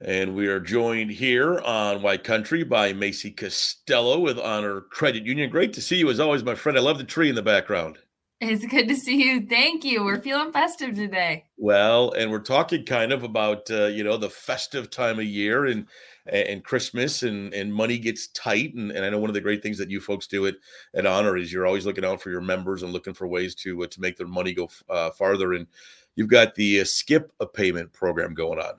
And we are joined here on White Country by Macy Costello with Honor Credit Union. Great to see you as always, my friend. I love the tree in the background. It's good to see you. Thank you. We're feeling festive today. Well, and we're talking kind of about uh, you know the festive time of year and and Christmas and and money gets tight and, and I know one of the great things that you folks do at at Honor is you're always looking out for your members and looking for ways to uh, to make their money go uh, farther and you've got the uh, skip a payment program going on.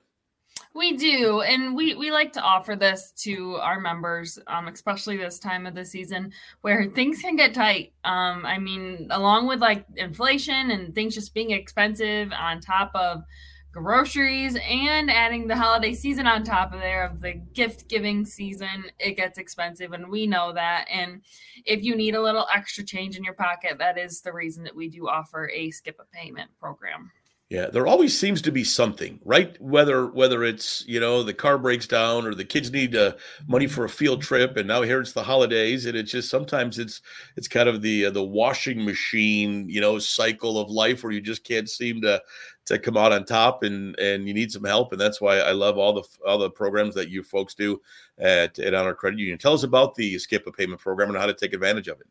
We do, and we we like to offer this to our members, um, especially this time of the season where things can get tight. Um, I mean, along with like inflation and things just being expensive, on top of groceries and adding the holiday season on top of there of the gift giving season, it gets expensive, and we know that. And if you need a little extra change in your pocket, that is the reason that we do offer a skip a payment program. Yeah, there always seems to be something, right? Whether whether it's you know the car breaks down or the kids need uh, money for a field trip, and now here it's the holidays, and it's just sometimes it's it's kind of the uh, the washing machine you know cycle of life where you just can't seem to to come out on top, and and you need some help, and that's why I love all the all the programs that you folks do at at Honor Credit Union. Tell us about the Skip a Payment program and how to take advantage of it.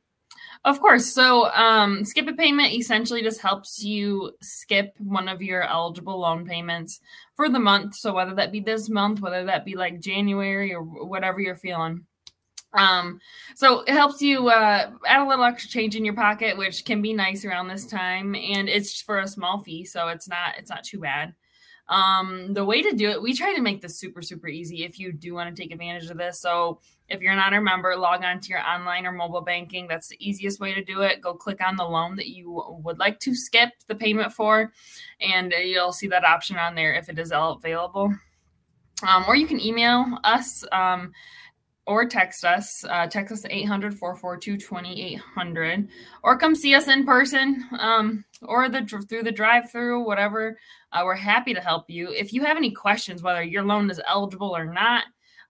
Of course. So, um, skip a payment essentially just helps you skip one of your eligible loan payments for the month. So, whether that be this month, whether that be like January or whatever you're feeling. Um, so it helps you uh, add a little extra change in your pocket, which can be nice around this time, and it's for a small fee, so it's not it's not too bad. Um, the way to do it, we try to make this super, super easy if you do want to take advantage of this. So if you're not a member, log on to your online or mobile banking. That's the easiest way to do it. Go click on the loan that you would like to skip the payment for, and you'll see that option on there if it is available. Um, or you can email us. Um, or text us. Uh, text us 800 442 2800 or come see us in person um, or the through the drive through, whatever. Uh, we're happy to help you. If you have any questions, whether your loan is eligible or not,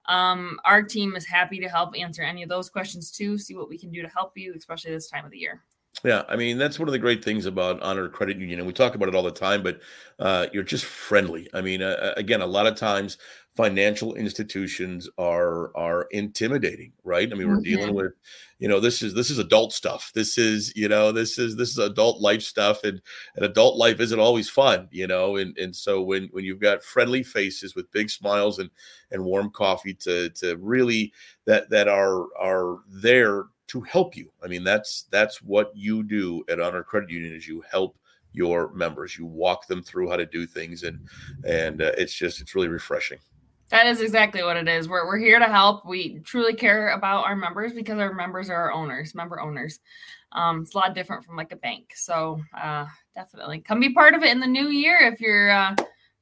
um, our team is happy to help answer any of those questions too, see what we can do to help you, especially this time of the year. Yeah, I mean that's one of the great things about Honor Credit Union, and we talk about it all the time. But uh, you're just friendly. I mean, uh, again, a lot of times financial institutions are are intimidating, right? I mean, we're dealing with, you know, this is this is adult stuff. This is you know this is this is adult life stuff, and and adult life isn't always fun, you know. And and so when when you've got friendly faces with big smiles and and warm coffee to to really that that are are there to help you. I mean, that's that's what you do at Honor Credit Union is you help your members. You walk them through how to do things, and and uh, it's just it's really refreshing. That is exactly what it is. We're we're here to help. We truly care about our members because our members are our owners, member owners. Um, it's a lot different from like a bank. So uh, definitely come be part of it in the new year if you're uh,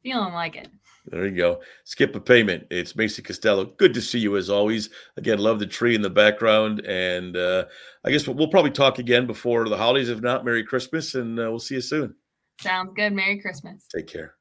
feeling like it. There you go. Skip a payment. It's Macy Costello. Good to see you as always. Again, love the tree in the background. And uh, I guess we'll probably talk again before the holidays. If not, Merry Christmas and uh, we'll see you soon. Sounds good. Merry Christmas. Take care.